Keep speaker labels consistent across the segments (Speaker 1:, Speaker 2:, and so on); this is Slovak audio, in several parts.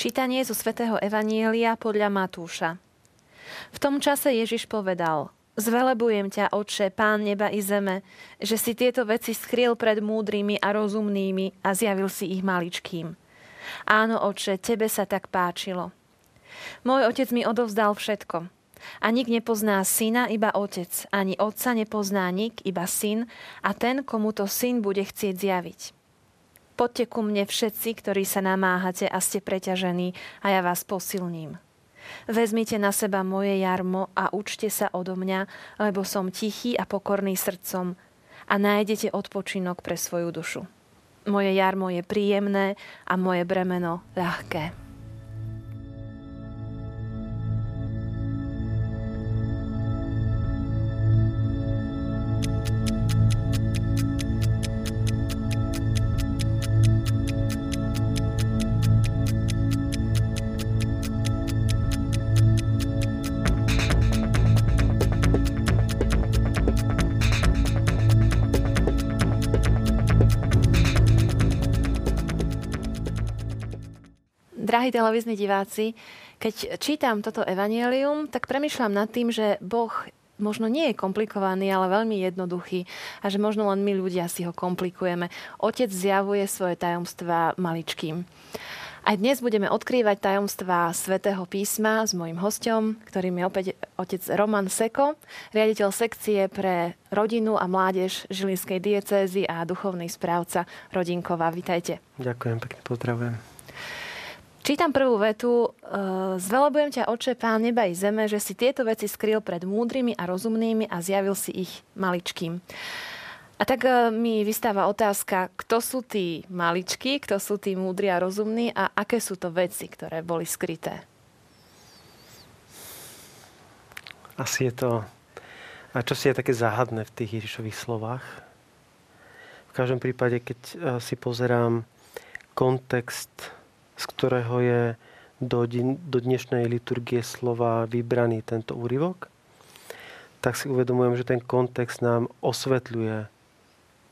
Speaker 1: Čítanie zo svätého Evanielia podľa Matúša. V tom čase Ježiš povedal, Zvelebujem ťa, Otče, Pán neba i zeme, že si tieto veci skryl pred múdrymi a rozumnými a zjavil si ich maličkým. Áno, Otče, tebe sa tak páčilo. Môj otec mi odovzdal všetko. A nik nepozná syna, iba otec. Ani otca nepozná nik, iba syn a ten, komu to syn bude chcieť zjaviť. Poďte ku mne všetci, ktorí sa namáhate a ste preťažení a ja vás posilním. Vezmite na seba moje jarmo a učte sa odo mňa, lebo som tichý a pokorný srdcom a nájdete odpočinok pre svoju dušu. Moje jarmo je príjemné a moje bremeno ľahké. Drahí televízni diváci, keď čítam toto evanelium, tak premyšľam nad tým, že Boh možno nie je komplikovaný, ale veľmi jednoduchý a že možno len my ľudia si ho komplikujeme. Otec zjavuje svoje tajomstvá maličkým. Aj dnes budeme odkrývať tajomstvá svätého písma s mojim hostom, ktorým je opäť otec Roman Seko, riaditeľ sekcie pre rodinu a mládež Žilinskej diecézy a duchovný správca Rodinkova. Vítajte.
Speaker 2: Ďakujem, pekne pozdravujem.
Speaker 1: Čítam prvú vetu. E, zvelebujem ťa, oče, pán neba i zeme, že si tieto veci skryl pred múdrymi a rozumnými a zjavil si ich maličkým. A tak e, mi vystáva otázka, kto sú tí maličky, kto sú tí múdri a rozumní a aké sú to veci, ktoré boli skryté?
Speaker 2: Asi je to... A čo si je také záhadné v tých Ježišových slovách? V každom prípade, keď e, si pozerám kontext z ktorého je do, do dnešnej liturgie slova vybraný tento úryvok, tak si uvedomujem, že ten kontext nám osvetľuje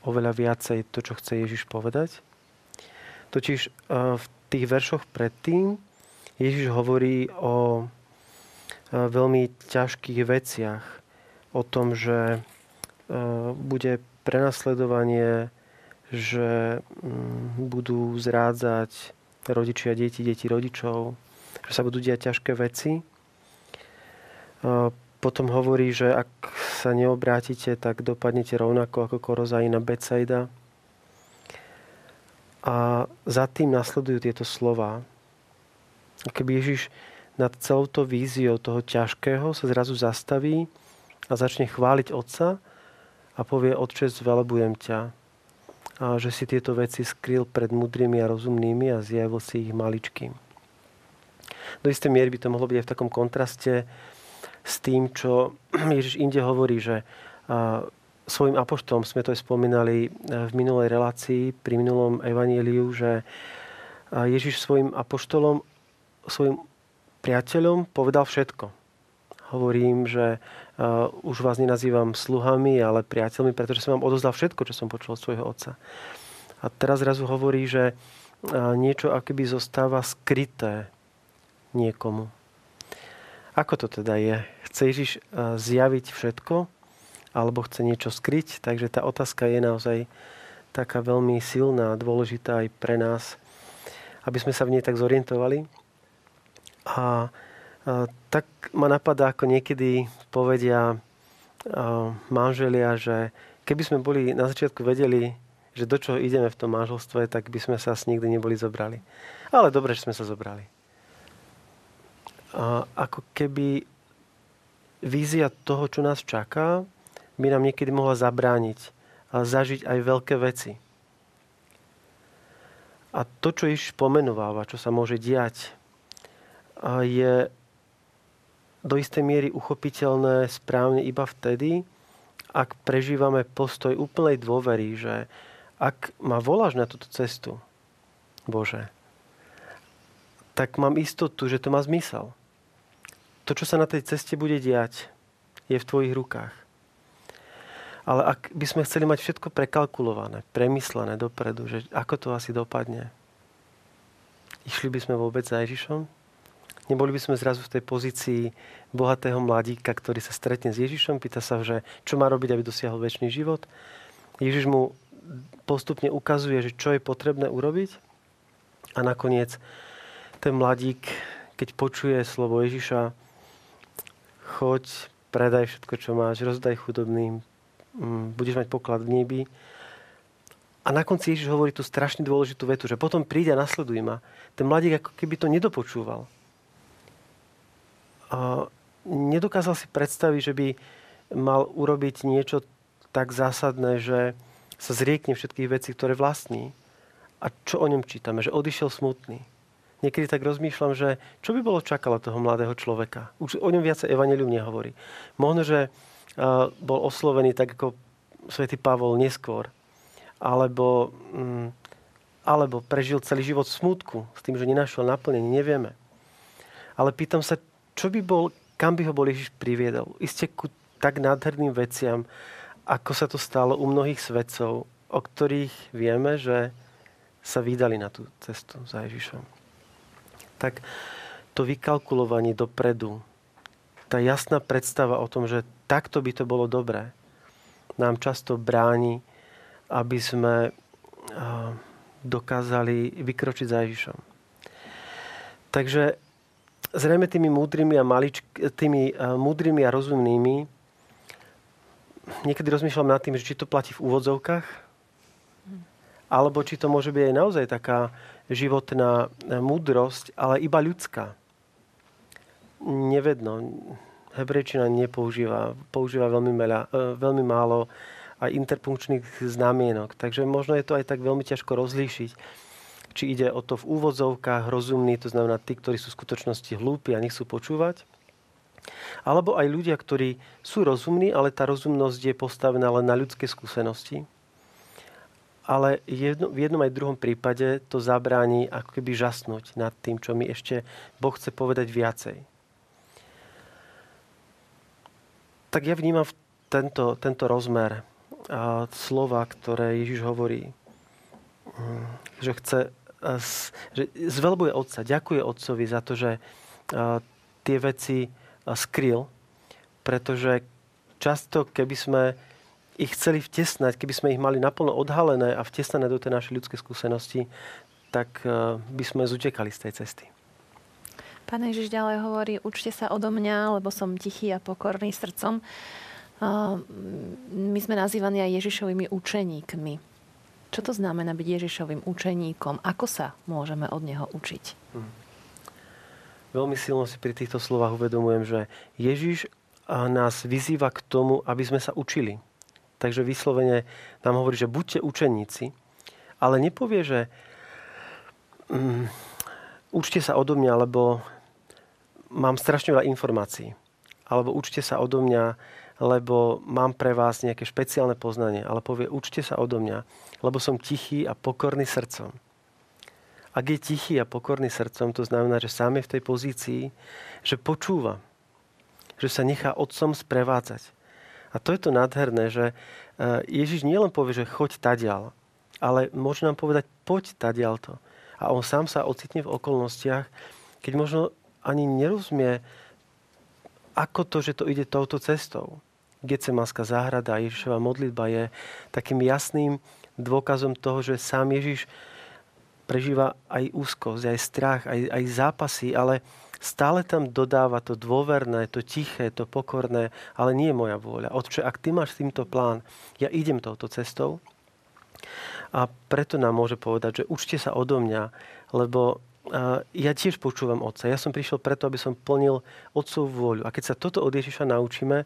Speaker 2: oveľa viacej to, čo chce Ježiš povedať. Totiž e, v tých veršoch predtým Ježiš hovorí o e, veľmi ťažkých veciach. O tom, že e, bude prenasledovanie, že mm, budú zrádzať rodičia deti, deti rodičov, že sa budú diať ťažké veci. Potom hovorí, že ak sa neobrátite, tak dopadnete rovnako ako Korozaina Becajda. A za tým nasledujú tieto slova. Keby Ježiš nad celou to víziou toho ťažkého sa zrazu zastaví a začne chváliť Otca a povie, Otče, zvelebujem ťa že si tieto veci skryl pred mudrými a rozumnými a zjavil si ich maličkým. Do istej miery by to mohlo byť aj v takom kontraste s tým, čo Ježiš inde hovorí, že svojim apoštolom, sme to aj spomínali e, v minulej relácii, pri minulom evaníliu, že Ježiš svojim apoštolom, svojim priateľom povedal všetko. Hovorím, že Uh, už vás nenazývam sluhami, ale priateľmi, pretože som vám odozdal všetko, čo som počul od svojho otca. A teraz zrazu hovorí, že uh, niečo akoby zostáva skryté niekomu. Ako to teda je? Chce Ježiš uh, zjaviť všetko, alebo chce niečo skryť? Takže tá otázka je naozaj taká veľmi silná, dôležitá aj pre nás, aby sme sa v nej tak zorientovali. A tak ma napadá, ako niekedy povedia manželia, že keby sme boli na začiatku vedeli, že do čoho ideme v tom manželstve, tak by sme sa asi nikdy neboli zobrali. Ale dobre, že sme sa zobrali. A ako keby vízia toho, čo nás čaká, by nám niekedy mohla zabrániť a zažiť aj veľké veci. A to, čo Ježiš pomenováva, čo sa môže diať, je do istej miery uchopiteľné správne iba vtedy, ak prežívame postoj úplnej dôvery, že ak ma voláš na túto cestu, Bože, tak mám istotu, že to má zmysel. To, čo sa na tej ceste bude diať, je v tvojich rukách. Ale ak by sme chceli mať všetko prekalkulované, premyslené dopredu, že ako to asi dopadne, išli by sme vôbec za Ježišom? Neboli by sme zrazu v tej pozícii bohatého mladíka, ktorý sa stretne s Ježišom, pýta sa, že čo má robiť, aby dosiahol väčší život. Ježiš mu postupne ukazuje, že čo je potrebné urobiť. A nakoniec ten mladík, keď počuje slovo Ježiša, choď, predaj všetko, čo máš, rozdaj chudobným, mm, budeš mať poklad v nebi. A na konci Ježiš hovorí tú strašne dôležitú vetu, že potom príde a nasleduje ma. Ten mladík ako keby to nedopočúval nedokázal si predstaviť, že by mal urobiť niečo tak zásadné, že sa zriekne všetkých vecí, ktoré vlastní. A čo o ňom čítame? Že odišiel smutný. Niekedy tak rozmýšľam, že čo by bolo čakalo toho mladého človeka. Už o ňom viacej Evangelium nehovorí. Možno, že bol oslovený tak ako svätý Pavol neskôr. Alebo, mm, alebo prežil celý život smutku s tým, že nenašiel naplnenie. Nevieme. Ale pýtam sa, čo by bol, kam by ho bol Ježiš priviedol? Isté ku tak nádherným veciam, ako sa to stalo u mnohých svedcov, o ktorých vieme, že sa vydali na tú cestu za Ježišom. Tak to vykalkulovanie dopredu, tá jasná predstava o tom, že takto by to bolo dobré, nám často bráni, aby sme dokázali vykročiť za Ježišom. Takže zrejme tými múdrymi a, maličk, tými uh, múdrymi a rozumnými niekedy rozmýšľam nad tým, že či to platí v úvodzovkách, alebo či to môže byť aj naozaj taká životná e, múdrosť, ale iba ľudská. Nevedno. Hebrejčina nepoužíva. Používa veľmi, meľa, e, veľmi málo aj interpunkčných znamienok. Takže možno je to aj tak veľmi ťažko rozlíšiť či ide o to v úvodzovkách rozumní, to znamená tí, ktorí sú v skutočnosti hlúpi a nechcú počúvať, alebo aj ľudia, ktorí sú rozumní, ale tá rozumnosť je postavená len na ľudské skúsenosti. Ale jedno, v jednom aj druhom prípade to zabráni ako keby žasnúť nad tým, čo mi ešte Boh chce povedať viacej. Tak ja vnímam tento, tento rozmer a slova, ktoré Ježiš hovorí, mm, že chce že zvelbuje otca, ďakuje otcovi za to, že tie veci skryl, pretože často, keby sme ich chceli vtesnať, keby sme ich mali naplno odhalené a vtesnané do tej našej ľudskej skúsenosti, tak by sme zutekali z tej cesty.
Speaker 1: Pán Ježiš ďalej hovorí, učte sa odo mňa, lebo som tichý a pokorný srdcom. My sme nazývaní aj Ježišovými učeníkmi. Čo to znamená byť Ježišovým učeníkom? Ako sa môžeme od neho učiť? Hmm.
Speaker 2: Veľmi silno si pri týchto slovách uvedomujem, že Ježiš nás vyzýva k tomu, aby sme sa učili. Takže vyslovene nám hovorí, že buďte učeníci, ale nepovie, že um, učte sa odo mňa, lebo mám strašne veľa informácií. Alebo učte sa odo mňa, lebo mám pre vás nejaké špeciálne poznanie. Ale povie, učte sa odo mňa, lebo som tichý a pokorný srdcom. Ak je tichý a pokorný srdcom, to znamená, že sám je v tej pozícii, že počúva, že sa nechá otcom sprevádzať. A to je to nádherné, že e, Ježiš nielen povie, že choď tadial, ale môže nám povedať, poď tadial to. A on sám sa ocitne v okolnostiach, keď možno ani nerozumie, ako to, že to ide touto cestou. Gecemanská záhrada a Ježišova modlitba je takým jasným dôkazom toho, že sám Ježiš prežíva aj úzkosť, aj strach, aj, aj zápasy, ale stále tam dodáva to dôverné, to tiché, to pokorné, ale nie je moja vôľa. Otče, ak ty máš týmto plán, ja idem touto cestou. A preto nám môže povedať, že učte sa odo mňa, lebo ja tiež počúvam Otca. Ja som prišiel preto, aby som plnil Otcovú vôľu. A keď sa toto od Ježiša naučíme,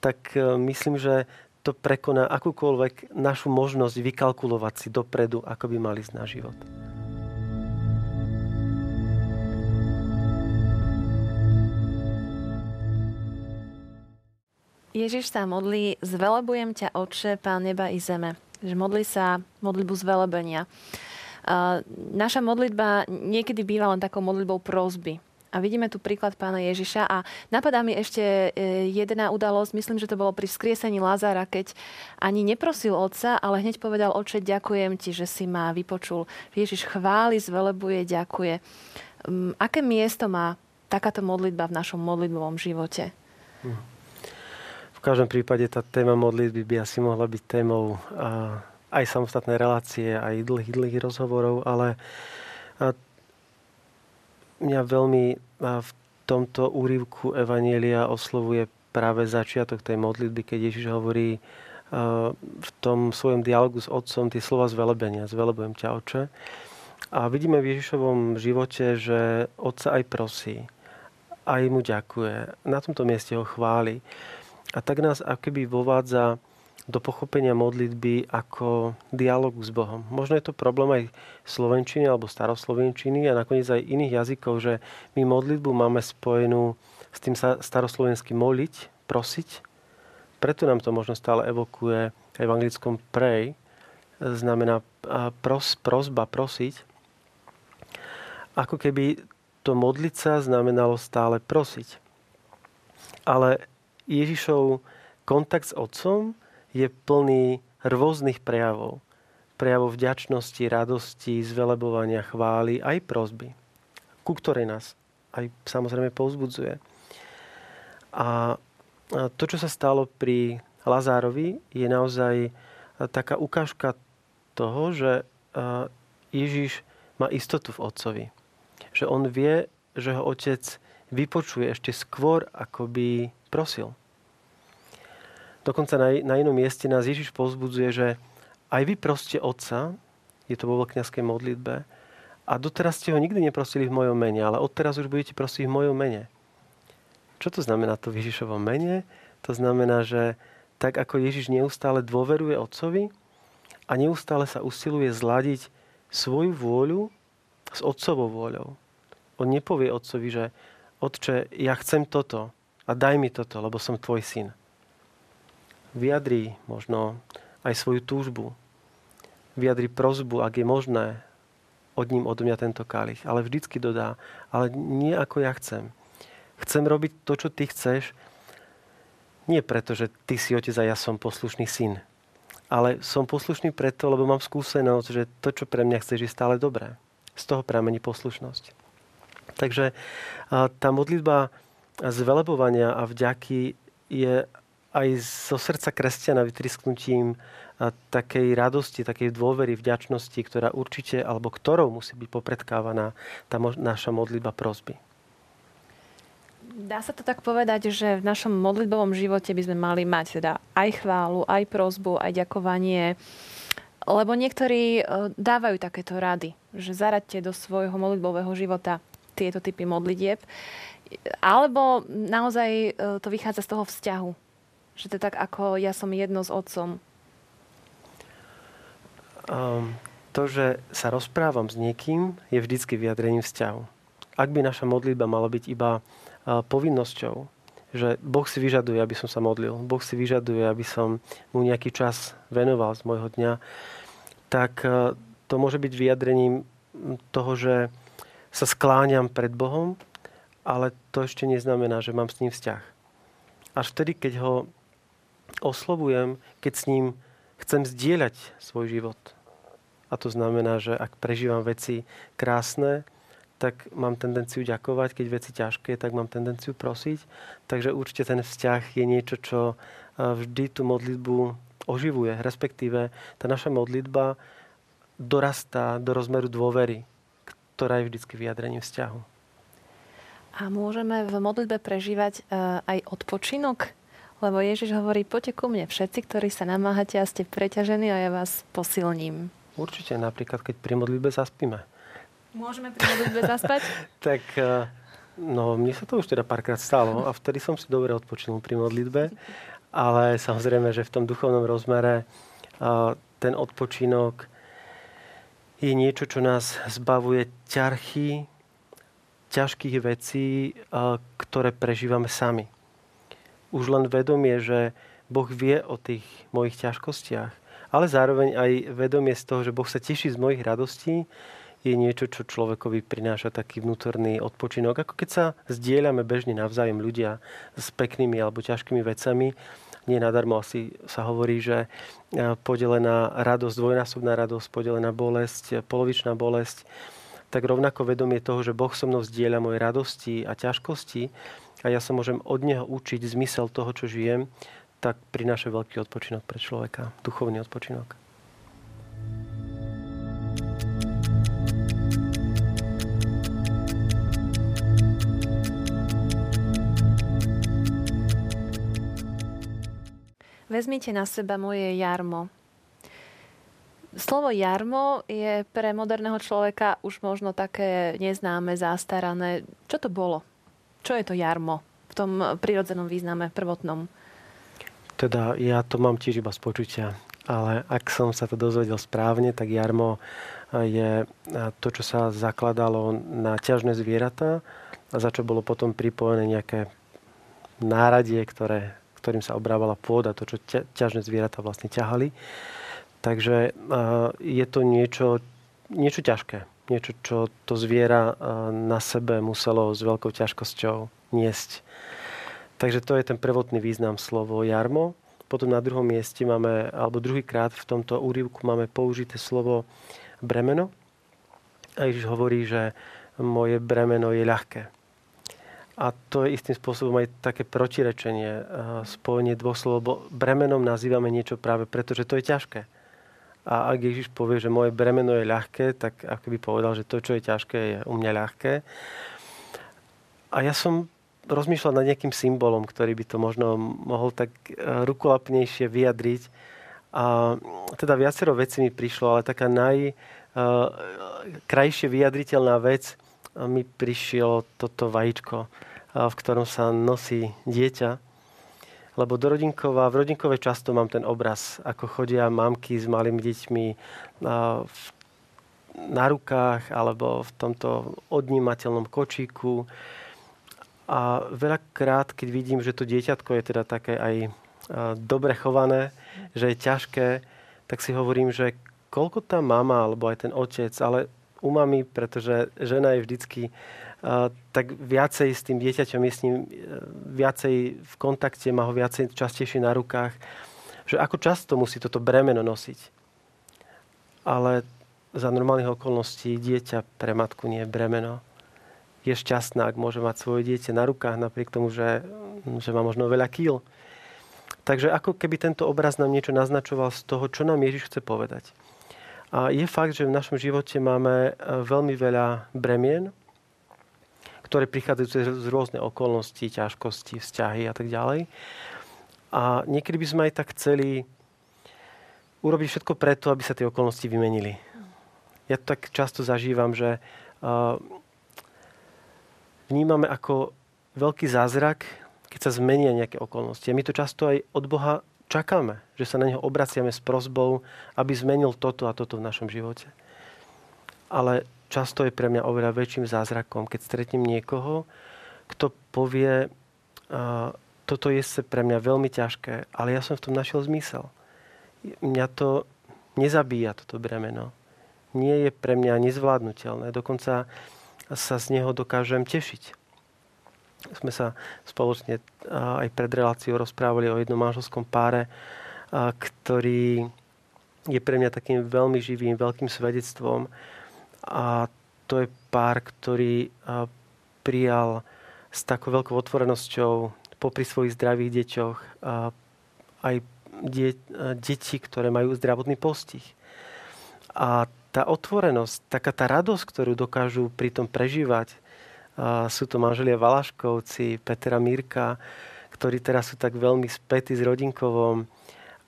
Speaker 2: tak e, myslím, že to prekoná akúkoľvek našu možnosť vykalkulovať si dopredu, ako by mali ísť na život.
Speaker 1: Ježiš sa modlí, zvelebujem ťa, Otče, Pán neba i zeme. Že modlí sa modlitbu zvelebenia. Naša modlitba niekedy býva len takou modlitbou prozby. A vidíme tu príklad pána Ježiša a napadá mi ešte e, jedna udalosť, myslím, že to bolo pri vzkriesení Lázára, keď ani neprosil otca, ale hneď povedal, oče, ďakujem ti, že si ma vypočul. Ježiš chváli, zvelebuje, ďakuje. Mm, aké miesto má takáto modlitba v našom modlitbovom živote?
Speaker 2: V každom prípade tá téma modlitby by asi mohla byť témou aj samostatné relácie, aj dlhých, dlhých rozhovorov, ale mňa veľmi v tomto úrivku Evanielia oslovuje práve začiatok tej modlitby, keď Ježiš hovorí v tom svojom dialogu s Otcom tie slova zvelebenia. Zvelebujem ťa, Oče. A vidíme v Ježišovom živote, že Otca aj prosí, aj mu ďakuje. Na tomto mieste ho chváli. A tak nás akoby vovádza do pochopenia modlitby ako dialogu s Bohom. Možno je to problém aj slovenčiny alebo staroslovenčiny a nakoniec aj iných jazykov, že my modlitbu máme spojenú s tým sa staroslovensky moliť, prosiť. Preto nám to možno stále evokuje aj v anglickom pray, znamená pros, prosba, prosiť. Ako keby to modliť znamenalo stále prosiť. Ale Ježišov kontakt s Otcom je plný rôznych prejavov. Prejavov vďačnosti, radosti, zvelebovania, chvály, aj prozby, ku ktorej nás aj samozrejme povzbudzuje. A to, čo sa stalo pri Lazárovi, je naozaj taká ukážka toho, že Ježiš má istotu v Otcovi. Že on vie, že ho Otec vypočuje ešte skôr, ako by prosil. Dokonca na, na inom mieste nás Ježiš pozbudzuje, že aj vy proste Otca, je to vo veľkňaskej modlitbe, a doteraz ste ho nikdy neprosili v mojom mene, ale odteraz už budete prosiť v mojom mene. Čo to znamená to v Ježišovom mene? To znamená, že tak ako Ježiš neustále dôveruje Otcovi a neustále sa usiluje zladiť svoju vôľu s Otcovou vôľou. On nepovie Otcovi, že Otče, ja chcem toto a daj mi toto, lebo som tvoj syn vyjadrí možno aj svoju túžbu, vyjadrí prozbu, ak je možné, od ním od mňa tento kalich. Ale vždycky dodá, ale nie ako ja chcem. Chcem robiť to, čo ty chceš, nie preto, že ty si otec a ja som poslušný syn. Ale som poslušný preto, lebo mám skúsenosť, že to, čo pre mňa chceš, je stále dobré. Z toho pramení poslušnosť. Takže tá modlitba zvelebovania a vďaky je aj zo srdca kresťana vytrisknutím takej radosti, takej dôvery, vďačnosti, ktorá určite, alebo ktorou musí byť popredkávaná tá naša modlitba prosby.
Speaker 1: Dá sa to tak povedať, že v našom modlitbovom živote by sme mali mať teda aj chválu, aj prosbu, aj ďakovanie, lebo niektorí e, dávajú takéto rady, že zaraďte do svojho modlitbového života tieto typy modlitieb, alebo naozaj e, to vychádza z toho vzťahu, že to je tak, ako ja som jedno s otcom.
Speaker 2: Um, to, že sa rozprávam s niekým, je vždycky vyjadrením vzťahu. Ak by naša modlitba mala byť iba uh, povinnosťou, že Boh si vyžaduje, aby som sa modlil, Boh si vyžaduje, aby som mu nejaký čas venoval z môjho dňa, tak uh, to môže byť vyjadrením toho, že sa skláňam pred Bohom, ale to ešte neznamená, že mám s ním vzťah. Až vtedy, keď ho oslovujem, keď s ním chcem zdieľať svoj život. A to znamená, že ak prežívam veci krásne, tak mám tendenciu ďakovať, keď veci ťažké, tak mám tendenciu prosiť. Takže určite ten vzťah je niečo, čo vždy tú modlitbu oživuje. Respektíve tá naša modlitba dorastá do rozmeru dôvery, ktorá je vždycky vyjadrením vzťahu.
Speaker 1: A môžeme v modlitbe prežívať aj odpočinok? Lebo Ježiš hovorí, poďte ku mne všetci, ktorí sa namáhate a ste preťažení a ja vás posilním.
Speaker 2: Určite, napríklad keď pri modlitbe zaspíme.
Speaker 1: Môžeme pri modlitbe zaspať?
Speaker 2: tak eh, no, mne sa to už teda párkrát stalo a vtedy som si dobre odpočinul pri modlitbe. Ale samozrejme, že v tom duchovnom rozmere eh, ten odpočinok je niečo, čo nás zbavuje ťarchy, ťažkých vecí, eh, ktoré prežívame sami už len vedomie, že Boh vie o tých mojich ťažkostiach, ale zároveň aj vedomie z toho, že Boh sa teší z mojich radostí, je niečo, čo človekovi prináša taký vnútorný odpočinok. Ako keď sa zdieľame bežne navzájom ľudia s peknými alebo ťažkými vecami, nie nadarmo asi sa hovorí, že e, podelená radosť, dvojnásobná radosť, podelená bolesť, polovičná bolesť, tak rovnako vedomie toho, že Boh so mnou zdieľa moje radosti a ťažkosti a ja sa môžem od Neho učiť zmysel toho, čo žijem, tak prináša veľký odpočinok pre človeka, duchovný odpočinok.
Speaker 1: Vezmite na seba moje jarmo. Slovo jarmo je pre moderného človeka už možno také neznáme, zastarané. Čo to bolo? Čo je to jarmo v tom prirodzenom význame prvotnom?
Speaker 2: Teda ja to mám tiež iba z počutia, ale ak som sa to dozvedel správne, tak jarmo je to, čo sa zakladalo na ťažné zvieratá a za čo bolo potom pripojené nejaké náradie, ktoré ktorým sa obrávala pôda, to, čo ťažné zvieratá vlastne ťahali. Takže je to niečo, niečo ťažké. Niečo, čo to zviera na sebe muselo s veľkou ťažkosťou niesť. Takže to je ten prvotný význam slovo jarmo. Potom na druhom mieste máme, alebo druhýkrát v tomto úrivku máme použité slovo bremeno. A Ježiš hovorí, že moje bremeno je ľahké. A to je istým spôsobom aj také protirečenie, spojenie dvoch slov, lebo bremenom nazývame niečo práve preto, že to je ťažké. A ak Ježiš povie, že moje bremeno je ľahké, tak ako by povedal, že to, čo je ťažké, je u mňa ľahké. A ja som rozmýšľal nad nejakým symbolom, ktorý by to možno mohol tak e, rukolapnejšie vyjadriť. A teda viacero vecí mi prišlo, ale taká najkrajšie e, vyjadriteľná vec mi prišiel toto vajíčko v ktorom sa nosí dieťa. Lebo do rodinkova, v rodinkove často mám ten obraz, ako chodia mamky s malými deťmi na rukách alebo v tomto odnímateľnom kočíku. A veľakrát, keď vidím, že to dieťatko je teda také aj dobre chované, že je ťažké, tak si hovorím, že koľko tá mama alebo aj ten otec, ale u mami, pretože žena je vždycky tak viacej s tým dieťaťom je s ním e, viacej v kontakte, má ho viacej častejšie na rukách. Že ako často musí toto bremeno nosiť. Ale za normálnych okolností dieťa pre matku nie je bremeno. Je šťastná, ak môže mať svoje dieťa na rukách, napriek tomu, že, že má možno veľa kýl. Takže ako keby tento obraz nám niečo naznačoval z toho, čo nám Ježiš chce povedať. A je fakt, že v našom živote máme e, veľmi veľa bremien, ktoré prichádzajú z rôzne okolnosti, ťažkosti, vzťahy a tak ďalej. A niekedy by sme aj tak chceli urobiť všetko preto, aby sa tie okolnosti vymenili. Ja to tak často zažívam, že vnímame ako veľký zázrak, keď sa zmenia nejaké okolnosti. A my to často aj od Boha čakáme, že sa na Neho obraciame s prozbou, aby zmenil toto a toto v našom živote. Ale často je pre mňa oveľa väčším zázrakom, keď stretnem niekoho, kto povie, toto je pre mňa veľmi ťažké, ale ja som v tom našiel zmysel. Mňa to nezabíja, toto bremeno. Nie je pre mňa nezvládnutelné. Dokonca sa z neho dokážem tešiť. Sme sa spoločne aj pred reláciou rozprávali o jednom manželskom páre, ktorý je pre mňa takým veľmi živým, veľkým svedectvom a to je pár, ktorý prijal s takou veľkou otvorenosťou popri svojich zdravých deťoch aj deti, ktoré majú zdravotný postih. A tá otvorenosť, taká tá radosť, ktorú dokážu pri tom prežívať, sú to manželia Valaškovci, Petra Mírka, ktorí teraz sú tak veľmi spätí s rodinkovom.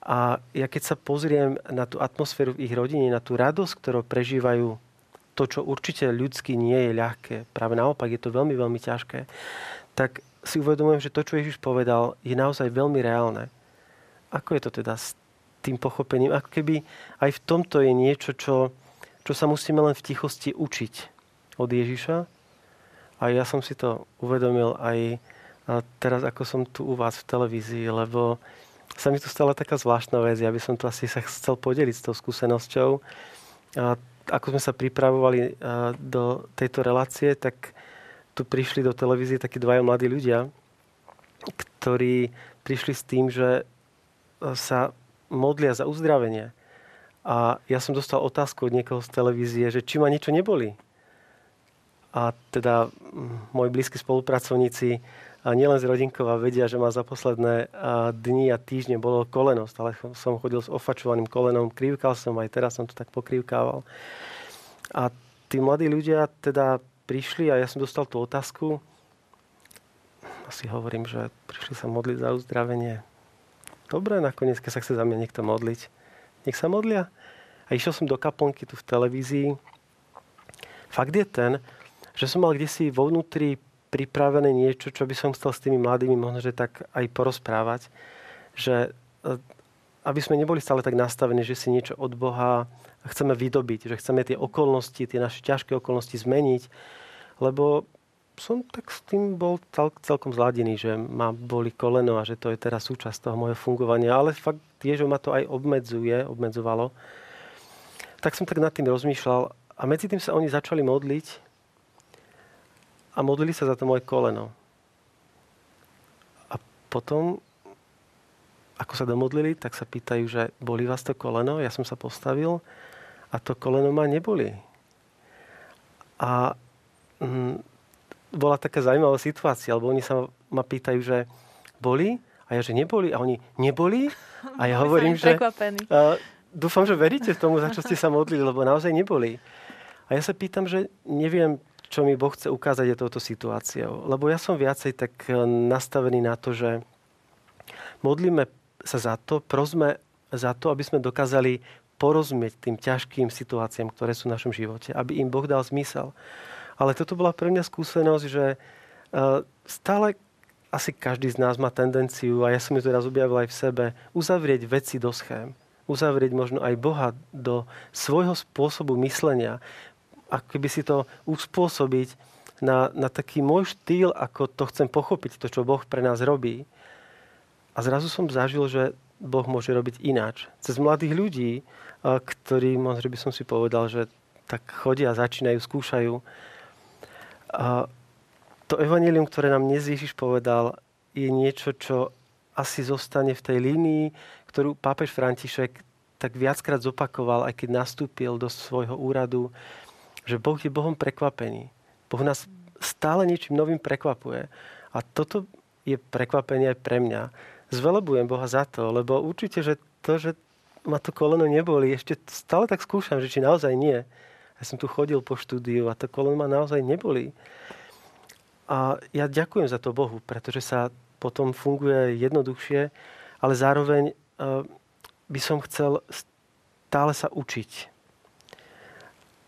Speaker 2: A ja keď sa pozriem na tú atmosféru v ich rodine, na tú radosť, ktorú prežívajú to, čo určite ľudsky nie je ľahké, práve naopak je to veľmi, veľmi ťažké, tak si uvedomujem, že to, čo Ježiš povedal, je naozaj veľmi reálne. Ako je to teda s tým pochopením? Ako keby aj v tomto je niečo, čo, čo sa musíme len v tichosti učiť od Ježiša. A ja som si to uvedomil aj teraz, ako som tu u vás v televízii, lebo sa mi tu stala taká zvláštna vec. Ja by som tu asi sa chcel podeliť s tou skúsenosťou. A ako sme sa pripravovali do tejto relácie, tak tu prišli do televízie takí dvaja mladí ľudia, ktorí prišli s tým, že sa modlia za uzdravenie. A ja som dostal otázku od niekoho z televízie, že či ma niečo neboli. A teda moji blízki spolupracovníci a nielen z Rodinkova vedia, že ma za posledné dni a týždne bolo koleno. Stále som chodil s ofačovaným kolenom, krivkal som, aj teraz som to tak pokrivkával. A tí mladí ľudia teda prišli a ja som dostal tú otázku. Asi hovorím, že prišli sa modliť za uzdravenie. Dobre, nakoniec, keď sa chce za mňa niekto modliť, nech sa modlia. A išiel som do kaplnky tu v televízii. Fakt je ten, že som mal kde si vo vnútri pripravené niečo, čo by som chcel s tými mladými možno, že tak aj porozprávať. Že e, aby sme neboli stále tak nastavení, že si niečo od Boha chceme vydobiť, že chceme tie okolnosti, tie naše ťažké okolnosti zmeniť, lebo som tak s tým bol cel, celkom zladený, že ma boli koleno a že to je teraz súčasť toho môjho fungovania, ale fakt je, ma to aj obmedzuje, obmedzovalo. Tak som tak nad tým rozmýšľal a medzi tým sa oni začali modliť a modlili sa za to moje koleno. A potom, ako sa domodlili, tak sa pýtajú, že boli vás to koleno? Ja som sa postavil a to koleno ma neboli. A hm, bola taká zaujímavá situácia, lebo oni sa ma pýtajú, že boli? A ja, že neboli. A oni, neboli? A ja hovorím, že... Uh, dúfam, že veríte tomu, za čo ste sa modlili, lebo naozaj neboli. A ja sa pýtam, že neviem, čo mi Boh chce ukázať je touto situáciou. Lebo ja som viacej tak eh, nastavený na to, že modlíme sa za to, prosme za to, aby sme dokázali porozumieť tým ťažkým situáciám, ktoré sú v našom živote, aby im Boh dal zmysel. Ale toto bola pre mňa skúsenosť, že eh, stále asi každý z nás má tendenciu, a ja som ju teraz objavil aj v sebe, uzavrieť veci do schém. Uzavrieť možno aj Boha do svojho spôsobu myslenia ako keby si to uspôsobiť na, na taký môj štýl, ako to chcem pochopiť, to, čo Boh pre nás robí. A zrazu som zažil, že Boh môže robiť ináč. Cez mladých ľudí, ktorí, možno by som si povedal, že tak chodia, začínajú, skúšajú. A to evanelium, ktoré nám dnes Ježiš povedal, je niečo, čo asi zostane v tej línii, ktorú pápež František tak viackrát zopakoval, aj keď nastúpil do svojho úradu, že Boh je Bohom prekvapení. Boh nás stále niečím novým prekvapuje. A toto je prekvapenie aj pre mňa. Zvelebujem Boha za to, lebo určite, že to, že ma to koleno neboli, ešte stále tak skúšam, že či naozaj nie. Ja som tu chodil po štúdiu a to koleno ma naozaj neboli. A ja ďakujem za to Bohu, pretože sa potom funguje jednoduchšie, ale zároveň uh, by som chcel stále sa učiť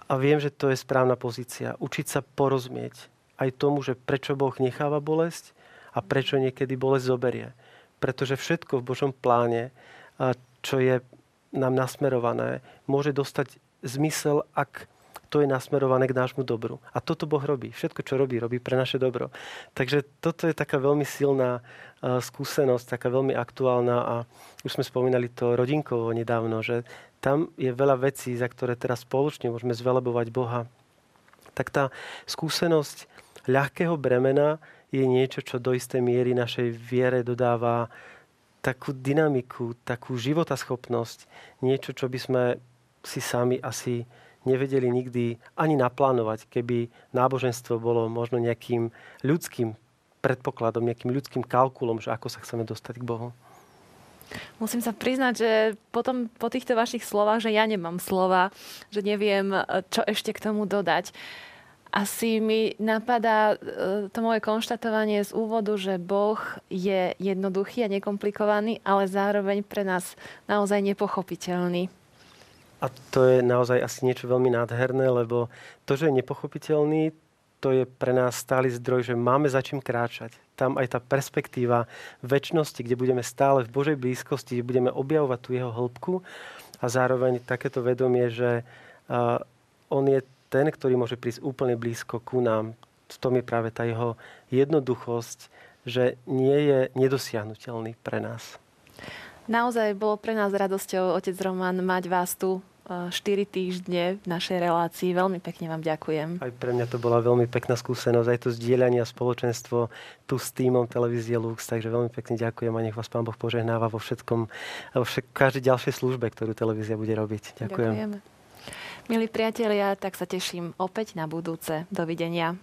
Speaker 2: a viem, že to je správna pozícia. Učiť sa porozumieť aj tomu, že prečo Boh necháva bolesť a prečo niekedy bolesť zoberie. Pretože všetko v Božom pláne, čo je nám nasmerované, môže dostať zmysel, ak to je nasmerované k nášmu dobru. A toto Boh robí. Všetko, čo robí, robí pre naše dobro. Takže toto je taká veľmi silná skúsenosť, taká veľmi aktuálna a už sme spomínali to rodinkovo nedávno, že tam je veľa vecí, za ktoré teraz spoločne môžeme zvelebovať Boha. Tak tá skúsenosť ľahkého bremena je niečo, čo do istej miery našej viere dodáva takú dynamiku, takú životaschopnosť, niečo, čo by sme si sami asi nevedeli nikdy ani naplánovať, keby náboženstvo bolo možno nejakým ľudským predpokladom, nejakým ľudským kalkulom, že ako sa chceme dostať k Bohu.
Speaker 1: Musím sa priznať, že potom po týchto vašich slovách, že ja nemám slova, že neviem, čo ešte k tomu dodať. Asi mi napadá e, to moje konštatovanie z úvodu, že Boh je jednoduchý a nekomplikovaný, ale zároveň pre nás naozaj nepochopiteľný.
Speaker 2: A to je naozaj asi niečo veľmi nádherné, lebo to, že je nepochopiteľný, to je pre nás stály zdroj, že máme za čím kráčať. Tam aj tá perspektíva väčšnosti, kde budeme stále v Božej blízkosti, kde budeme objavovať tú jeho hĺbku a zároveň takéto vedomie, že uh, on je ten, ktorý môže prísť úplne blízko ku nám. V tom je práve tá jeho jednoduchosť, že nie je nedosiahnutelný pre nás.
Speaker 1: Naozaj bolo pre nás radosťou, otec Roman, mať vás tu 4 týždne v našej relácii. Veľmi pekne vám ďakujem.
Speaker 2: Aj pre mňa to bola veľmi pekná skúsenosť, aj to zdieľanie a spoločenstvo tu s týmom televízie Lux, takže veľmi pekne ďakujem a nech vás Pán Boh požehnáva vo všetkom, vo všet, každej ďalšej službe, ktorú televízia bude robiť. Ďakujem. Ďakujeme.
Speaker 1: Milí priatelia, tak sa teším opäť na budúce. Dovidenia.